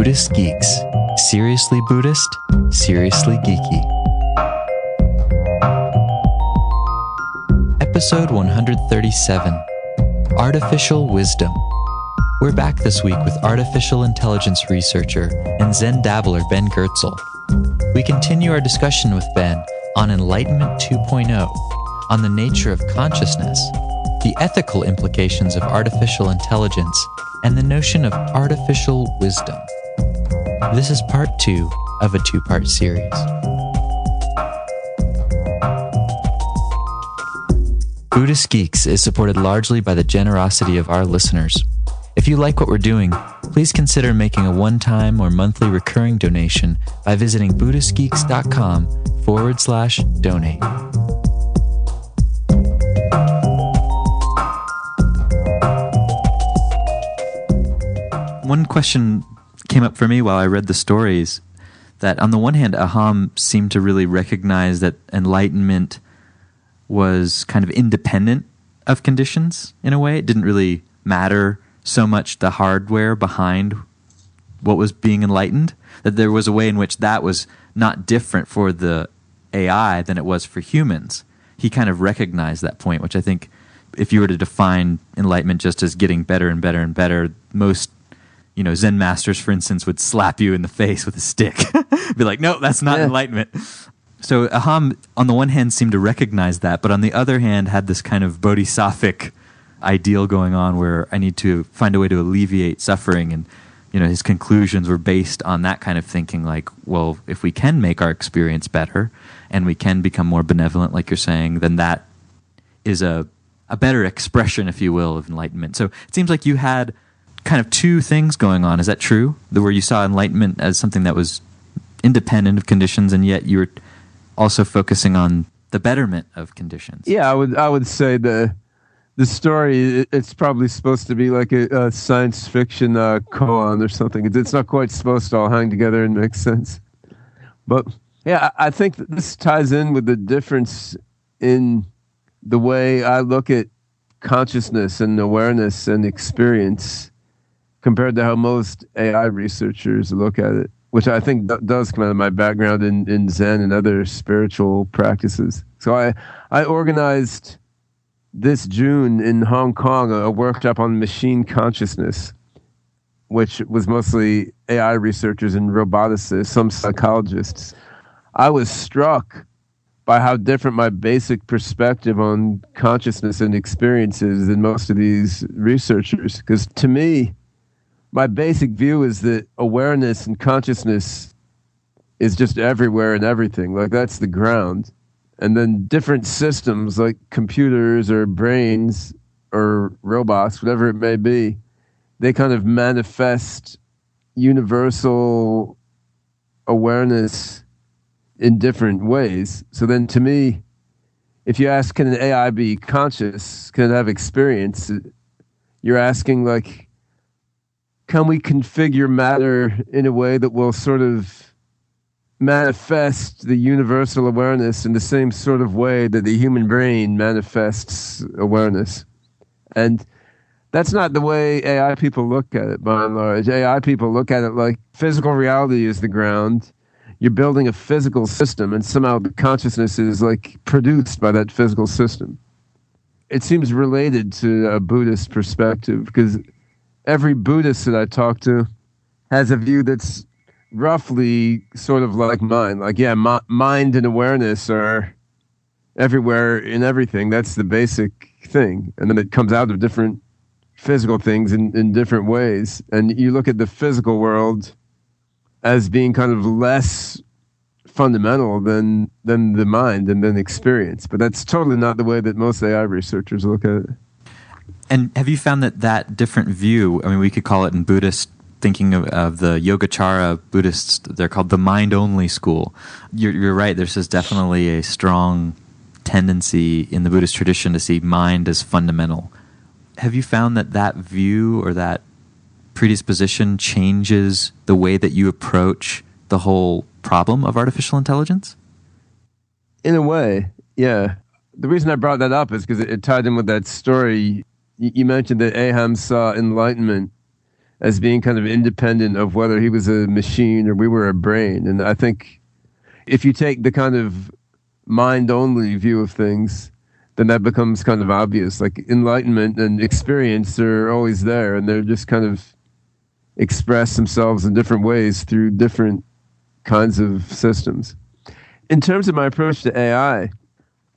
Buddhist Geeks. Seriously Buddhist, seriously geeky. Episode 137 Artificial Wisdom. We're back this week with artificial intelligence researcher and Zen dabbler Ben Goertzel. We continue our discussion with Ben on Enlightenment 2.0, on the nature of consciousness, the ethical implications of artificial intelligence, and the notion of artificial wisdom. This is part two of a two part series. Buddhist Geeks is supported largely by the generosity of our listeners. If you like what we're doing, please consider making a one time or monthly recurring donation by visiting BuddhistGeeks.com forward slash donate. One question came up for me while I read the stories that, on the one hand, Aham seemed to really recognize that enlightenment was kind of independent of conditions in a way. It didn't really matter so much the hardware behind what was being enlightened, that there was a way in which that was not different for the AI than it was for humans. He kind of recognized that point, which I think if you were to define enlightenment just as getting better and better and better, most you know Zen masters, for instance, would slap you in the face with a stick, be like, "No, that's not Yeah. enlightenment." So Aham, on the one hand, seemed to recognize that, but on the other hand, had this kind of bodhisattvic ideal going on, where I need to find a way to alleviate suffering, and you know, his conclusions were based on that kind of thinking. Like, well, if we can make our experience better, and we can become more benevolent, like you're saying, then that is a a better expression, if you will, of enlightenment. So it seems like you had kind of two things going on. Is that true? The- Where you saw enlightenment as something that was independent of conditions, and yet you were also focusing on the betterment of conditions. Yeah, I would I would say the the story it's probably supposed to be like a, a science fiction uh, koan or something. It's, not quite supposed to all hang together and make sense. But yeah, I think this ties in with the difference in the way I look at consciousness and awareness and experience compared to how most AI researchers look at it, which I think d- does come out of my background in, in Zen and other spiritual practices. So I, I organized this June in Hong Kong a, a workshop on machine consciousness, which was mostly AI researchers and roboticists, some psychologists. I was struck by how different my basic perspective on consciousness and experiences than most of these researchers. Because to me, my basic view is that awareness and consciousness is just everywhere and everything. Like that's the ground. And then different systems like computers or brains or robots, whatever it may be, they kind of manifest universal awareness in different ways. So then to me, if you ask, can an AI be conscious? Can it have experience? You're asking, like, can we configure matter in a way that will sort of manifest the universal awareness in the same sort of way that the human brain manifests awareness? And that's not the way AI people look at it by and large. AI people look at it like physical reality is the ground. You're building a physical system, and somehow the consciousness is like produced by that physical system. It seems related to a Buddhist perspective because every Buddhist that I talk to has a view that's roughly sort of like mine. Like, yeah, mi- mind and awareness are everywhere in everything. That's the basic thing. And then it comes out of different physical things in, in different ways. And you look at the physical world as being kind of less fundamental than than the mind and than experience. But that's totally not the way that most AI researchers look at it. And have you found that that different view, I mean, we could call it in Buddhist thinking of, of the Yogacara Buddhists, they're called the mind only school. You're, you're right, there's just definitely a strong tendency in the Buddhist tradition to see mind as fundamental. Have you found that that view or that predisposition changes the way that you approach the whole problem of artificial intelligence? In a way, yeah. The reason I brought that up is because it, it tied in with that story. You, mentioned that Aham saw enlightenment as being kind of independent of whether he was a machine or we were a brain. And I think if you take the kind of mind only view of things, then that becomes kind of obvious. Like enlightenment and experience are always there, and they're just kind of express themselves in different ways through different kinds of systems. In terms of my approach to AI,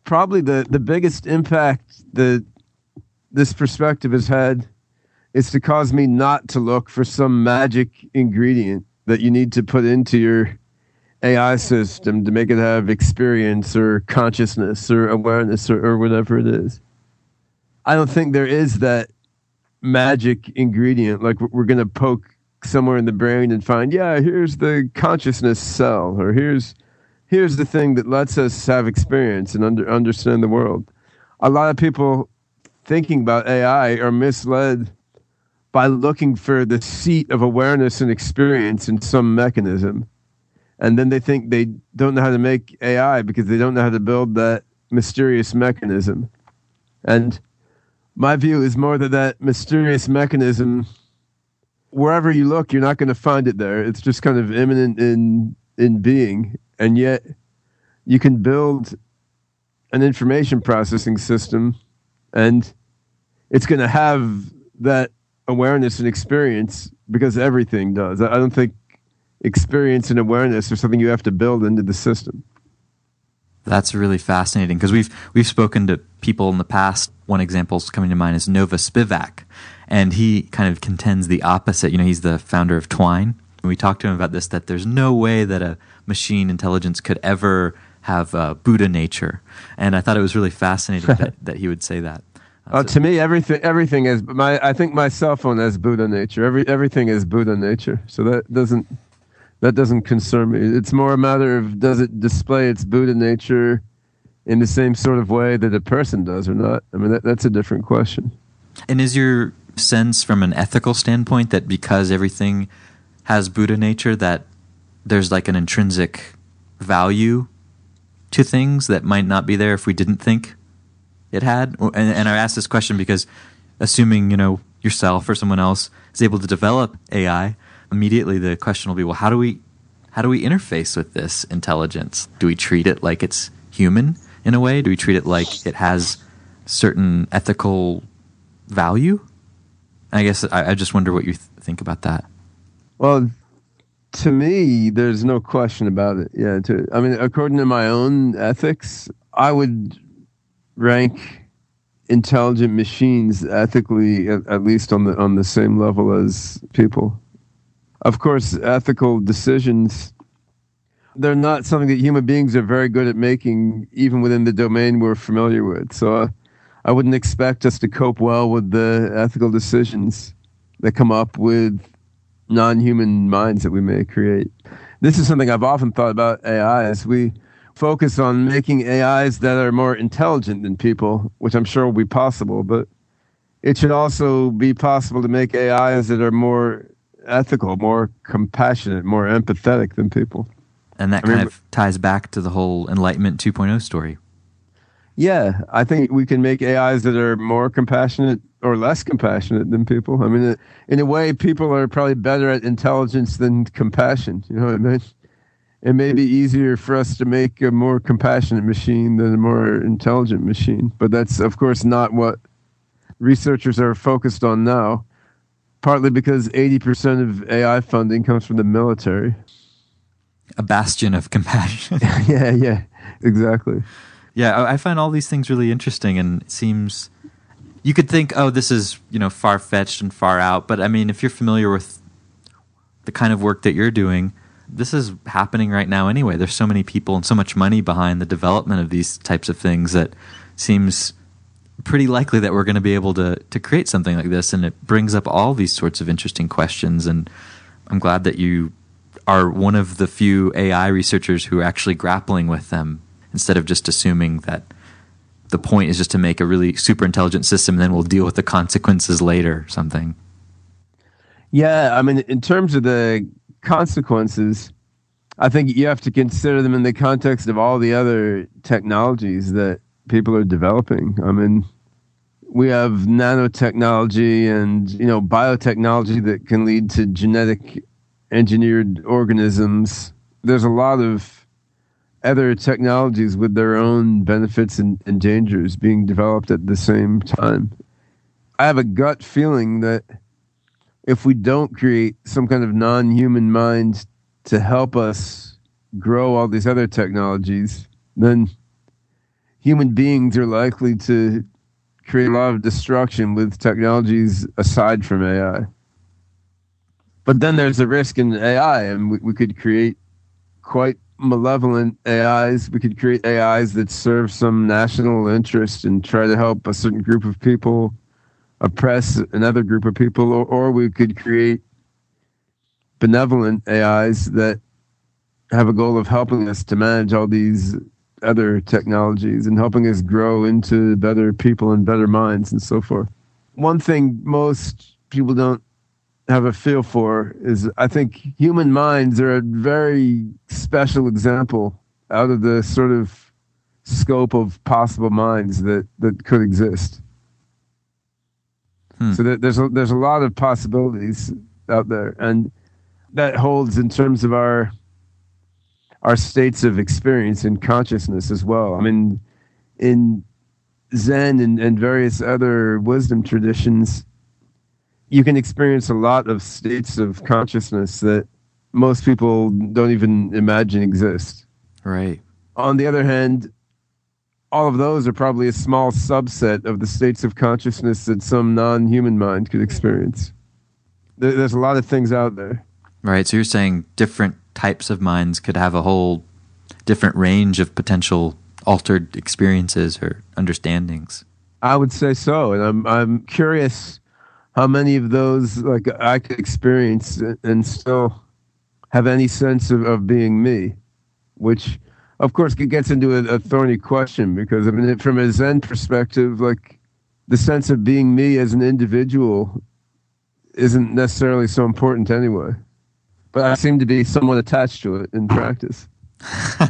probably the, the biggest impact that this perspective has had is to cause me not to look for some magic ingredient that you need to put into your AI system to make it have experience or consciousness or awareness or, or whatever it is. I don't think there is that magic ingredient like we're going to poke somewhere in the brain and find yeah here's the consciousness cell or here's here's the thing that lets us have experience and under, understand the world a lot of people thinking about ai are misled by looking for the seat of awareness and experience in some mechanism and then they think they don't know how to make AI because they don't know how to build that mysterious mechanism. And my view is more that that mysterious mechanism, wherever you look, you're not going to find it there. It's just kind of immanent in in being, and yet you can build an information processing system, and it's going to have that awareness and experience because everything does. I don't think experience and awareness or something you have to build into the system. That's really fascinating because we've we've spoken to people in the past. One example coming to mind is Nova Spivack, and he kind of contends the opposite. You know, he's the founder of Twine. And we talked to him about this that there's no way that a machine intelligence could ever have uh, Buddha nature, and I thought it was really fascinating that, that he would say that. Uh, to me, everything everything is my. I think my cell phone has Buddha nature. Every everything is Buddha nature. So that doesn't that doesn't concern me. It's more a matter of does it display its Buddha nature in the same sort of way that a person does or not? I mean, that, that's a different question. And is your sense from an ethical standpoint that because everything has Buddha nature, that there's like an intrinsic value to things that might not be there if we didn't think it had? And, and I ask this question because assuming, you know, yourself or someone else is able to develop AI, immediately the question will be, well, how do we how do we interface with this intelligence? Do we treat it like it's human in a way? Do we treat it like it has certain ethical value? I guess I, I just wonder what you th- think about that. Well, to me, there's no question about it. Yeah, to, I mean, according to my own ethics, I would rank intelligent machines ethically at, at least on the on the same level as people of course, ethical decisions, they're not something that human beings are very good at making, even within the domain we're familiar with. So uh, I wouldn't expect us to cope well with the ethical decisions that come up with non human minds that we may create. This is something I've often thought about AI as we focus on making AIs that are more intelligent than people, which I'm sure will be possible, but it should also be possible to make AIs that are more ethical, more compassionate, more empathetic than people. And that I kind mean, of ties back to the whole Enlightenment 2.0 story. Yeah, I think we can make AIs that are more compassionate or less compassionate than people. I mean, in a way, people are probably better at intelligence than compassion. You know what I mean? It may be easier for us to make a more compassionate machine than a more intelligent machine, but that's, of course, not what researchers are focused on now partly because 80% of AI funding comes from the military. A bastion of compassion. yeah, yeah, exactly. Yeah, I find all these things really interesting, and it seems you could think, oh, this is you know far fetched and far out, but I mean, if you're familiar with the kind of work that you're doing, this is happening right now anyway. There's so many people and so much money behind the development of these types of things that seems pretty likely that we're going to be able to to create something like this, and it brings up all these sorts of interesting questions. And I'm glad that you are one of the few AI researchers who are actually grappling with them instead of just assuming that the point is just to make a really super intelligent system, and then we'll deal with the consequences later. Something. Yeah, I mean, in terms of the consequences. I think you have to consider them in the context of all the other technologies that people are developing. I mean, we have nanotechnology and you know biotechnology that can lead to genetic engineered organisms. There's a lot of other technologies with their own benefits and, and dangers being developed at the same time. I have a gut feeling that if we don't create some kind of non-human mind to help us grow all these other technologies, then human beings are likely to create a lot of destruction with technologies aside from AI. But then there's a risk in AI, and we, we could create quite malevolent AIs. We could create AIs that serve some national interest and try to help a certain group of people oppress another group of people, or, or we could create benevolent AIs that have a goal of helping us to manage all these other technologies and helping us grow into better people and better minds and so forth. One thing most people don't have a feel for is I think human minds are a very special example out of the sort of scope of possible minds that, that could exist. Hmm. So there's a, there's a lot of possibilities out there, and that holds in terms of our our states of experience and consciousness as well. I mean, in Zen and, and various other wisdom traditions, you can experience a lot of states of consciousness that most people don't even imagine exist. Right. On the other hand, all of those are probably a small subset of the states of consciousness that some non human mind could experience. There's a lot of things out there. Right. So you're saying different types of minds could have a whole different range of potential altered experiences or understandings. I would say so, and I'm I'm curious how many of those like I could experience and still have any sense of, of being me, which of course gets into a, a thorny question because I mean from a Zen perspective, like the sense of being me as an individual isn't necessarily so important anyway but I seem to be somewhat attached to it in practice.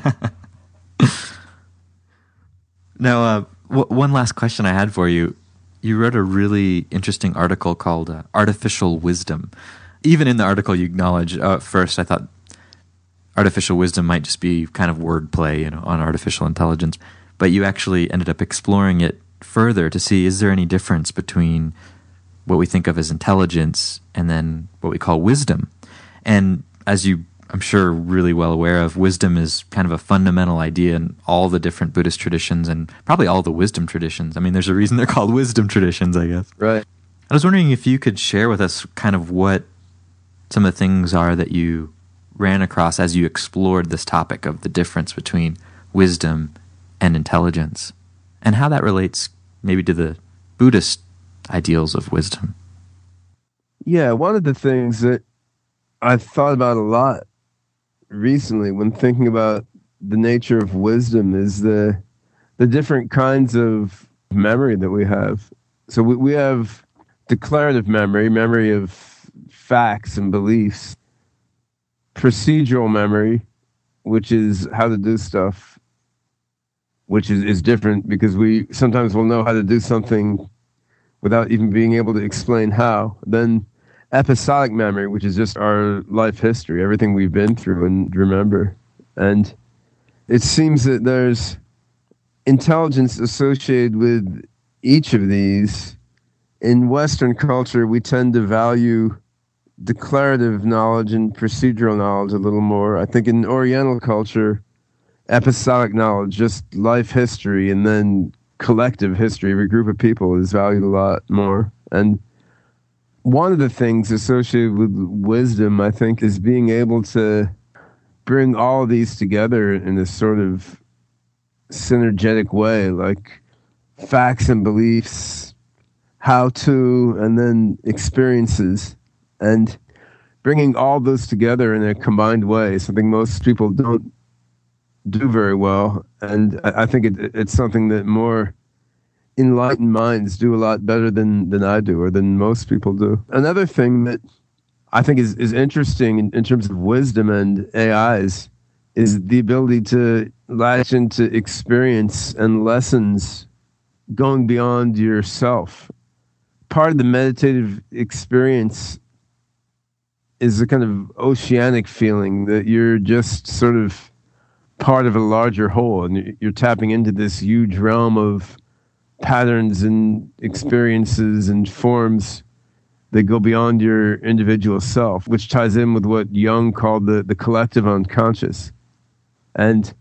now, uh, w- one last question I had for you. You wrote a really interesting article called uh, Artificial Wisdom. Even in the article, you acknowledge, uh, at first, I thought artificial wisdom might just be kind of wordplay you know, on artificial intelligence. But you actually ended up exploring it further to see is there any difference between what we think of as intelligence and then what we call wisdom? And as you, I'm sure, really well aware of, wisdom is kind of a fundamental idea in all the different Buddhist traditions and probably all the wisdom traditions. I mean, there's a reason they're called wisdom traditions, I guess. Right. I was wondering if you could share with us kind of what some of the things are that you ran across as you explored this topic of the difference between wisdom and intelligence and how that relates maybe to the Buddhist ideals of wisdom. Yeah, one of the things that I've thought about a lot recently when thinking about the nature of wisdom is the the different kinds of memory that we have. So we, we have declarative memory, memory of facts and beliefs, procedural memory, which is how to do stuff, which is, is different because we sometimes will know how to do something without even being able to explain how. Then episodic memory, which is just our life history, everything we've been through and remember. And it seems that there's intelligence associated with each of these. In Western culture, we tend to value declarative knowledge and procedural knowledge a little more. I think in Oriental culture, episodic knowledge, just life history, and then collective history of a group of people is valued a lot more. And one of the things associated with wisdom, I think, is being able to bring all these together in a sort of synergetic way, like facts and beliefs, how to, and then experiences, and bringing all those together in a combined way, something most people don't do very well. And I, think it, it's something that more enlightened minds do a lot better than than I do or than most people do. Another thing that I think is is interesting in, in terms of wisdom and AIs is the ability to latch into experience and lessons going beyond yourself. Part of the meditative experience is a kind of oceanic feeling that you're just sort of part of a larger whole and you're tapping into this huge realm of patterns and experiences and forms that go beyond your individual self, which ties in with what Jung called the, the collective unconscious. And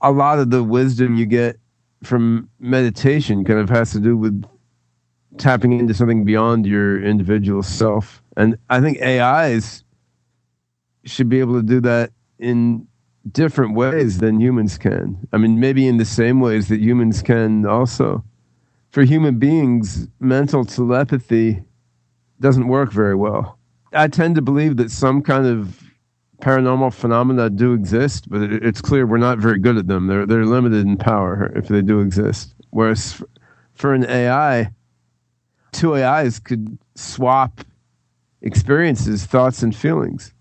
a lot of the wisdom you get from meditation kind of has to do with tapping into something beyond your individual self. And I think AIs should be able to do that in different ways than humans can. I mean, maybe in the same ways that humans can also. For human beings, mental telepathy doesn't work very well. I tend to believe that some kind of paranormal phenomena do exist, but it's clear we're not very good at them. They're they're limited in power if they do exist. Whereas for an AI, two AIs could swap experiences, thoughts, and feelings.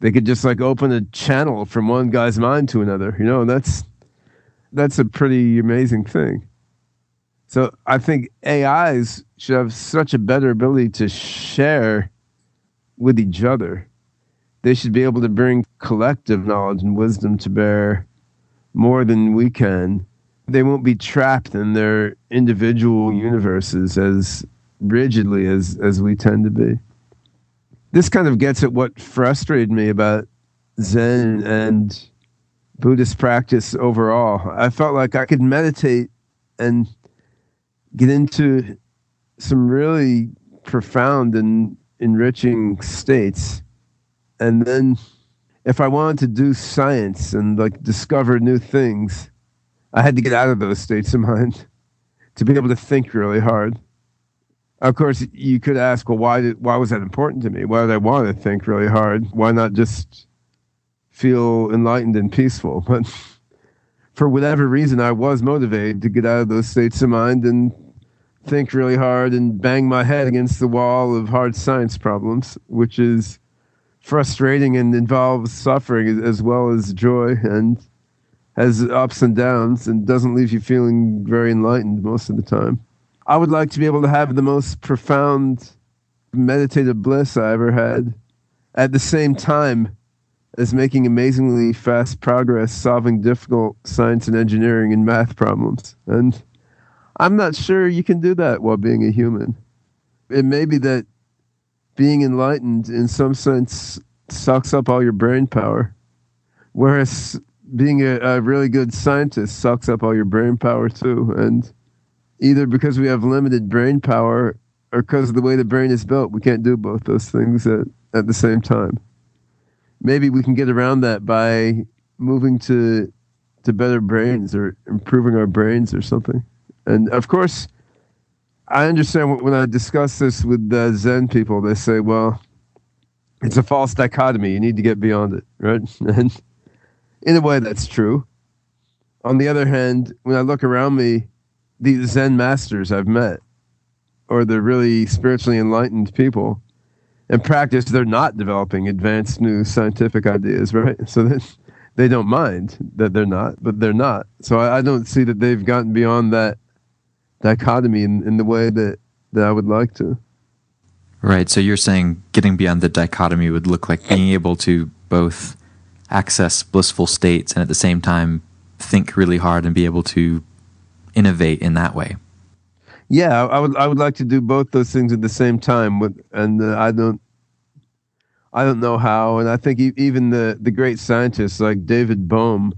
They could just like open a channel from one guy's mind to another. You know, that's that's a pretty amazing thing. So I think AIs should have such a better ability to share with each other. They should be able to bring collective knowledge and wisdom to bear more than we can. They won't be trapped in their individual universes as rigidly as, as we tend to be. This kind of gets at what frustrated me about Zen and Buddhist practice overall. I felt like I could meditate and get into some really profound and enriching states. And then if I wanted to do science and like discover new things, I had to get out of those states of mind to be able to think really hard. Of course, you could ask, well, why did why was that important to me? Why did I want to think really hard? Why not just feel enlightened and peaceful? But for whatever reason, I was motivated to get out of those states of mind and think really hard and bang my head against the wall of hard science problems, which is frustrating and involves suffering as well as joy and has ups and downs and doesn't leave you feeling very enlightened most of the time. I would like to be able to have the most profound meditative bliss I ever had at the same time as making amazingly fast progress solving difficult science and engineering and math problems. And I'm not sure you can do that while being a human. It may be that being enlightened in some sense sucks up all your brain power, whereas being a, a really good scientist sucks up all your brain power too. And either because we have limited brain power or because of the way the brain is built, we can't do both those things at, at the same time maybe we can get around that by moving to to better brains or improving our brains or something. And of course, I understand when I discuss this with Zen people, they say, "Well, it's a false dichotomy. You need to get beyond it, right?" And in a way, that's true. On the other hand, when I look around me, the Zen masters I've met, or the really spiritually enlightened people, in practice, they're not developing advanced new scientific ideas, right? So that they don't mind that they're not, but they're not. So I, I don't see that they've gotten beyond that dichotomy in, in the way that, that I would like to. Right. So you're saying getting beyond the dichotomy would look like being able to both access blissful states and at the same time think really hard and be able to innovate in that way. Yeah, I would I would like to do both those things at the same time, and uh, I don't I don't know how. And I think even the the great scientists like David Bohm,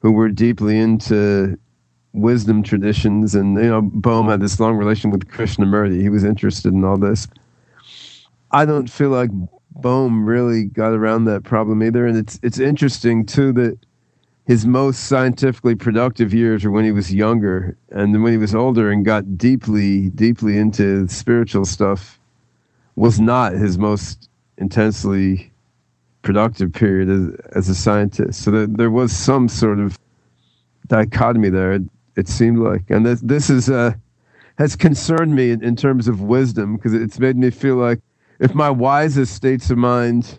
who were deeply into wisdom traditions, and you know Bohm had this long relation with Krishnamurti. He was interested in all this. I don't feel like Bohm really got around that problem either, and it's it's interesting too that his most scientifically productive years were when he was younger, and then when he was older and got deeply, deeply into spiritual stuff, was not his most intensely productive period as, as a scientist. So there, there was some sort of dichotomy there. It, it seemed like, and this, this is uh, has concerned me in, in terms of wisdom because it's made me feel like if my wisest states of mind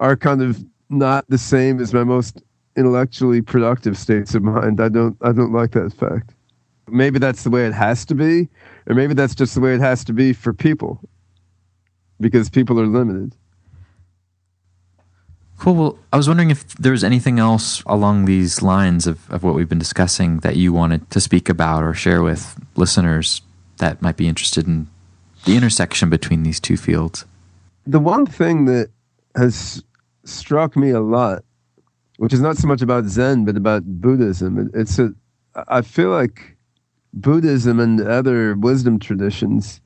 are kind of not the same as my most intellectually productive states of mind. I don't I don't like that fact. Maybe that's the way it has to be, or maybe that's just the way it has to be for people because people are limited. Cool. Well, I was wondering if there was anything else along these lines of, of what we've been discussing that you wanted to speak about or share with listeners that might be interested in the intersection between these two fields. The one thing that has struck me a lot, which is not so much about Zen, but about Buddhism, it's a, I feel like Buddhism and other wisdom traditions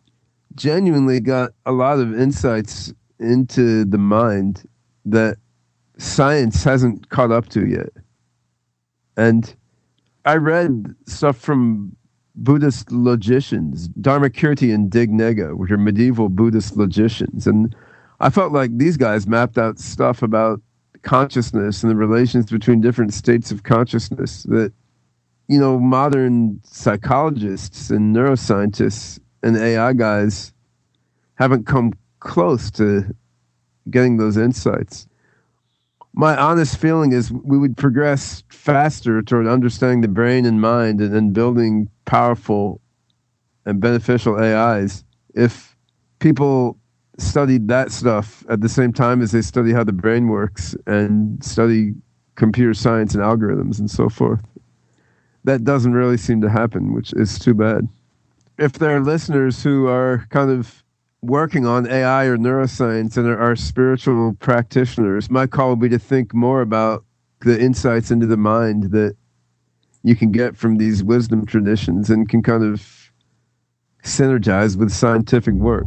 genuinely got a lot of insights into the mind that science hasn't caught up to yet. And I read stuff from Buddhist logicians, Dharmakirti and Dignaga, which are medieval Buddhist logicians. And I felt like these guys mapped out stuff about consciousness and the relations between different states of consciousness that, you know, modern psychologists and neuroscientists and AI guys haven't come close to getting those insights. My honest feeling is we would progress faster toward understanding the brain and mind and then building powerful and beneficial AIs if people studied that stuff at the same time as they study how the brain works and study computer science and algorithms and so forth. That doesn't really seem to happen, which is too bad. If there are listeners who are kind of working on AI or neuroscience and are spiritual practitioners, my call would be to think more about the insights into the mind that you can get from these wisdom traditions and can kind of synergize with scientific work.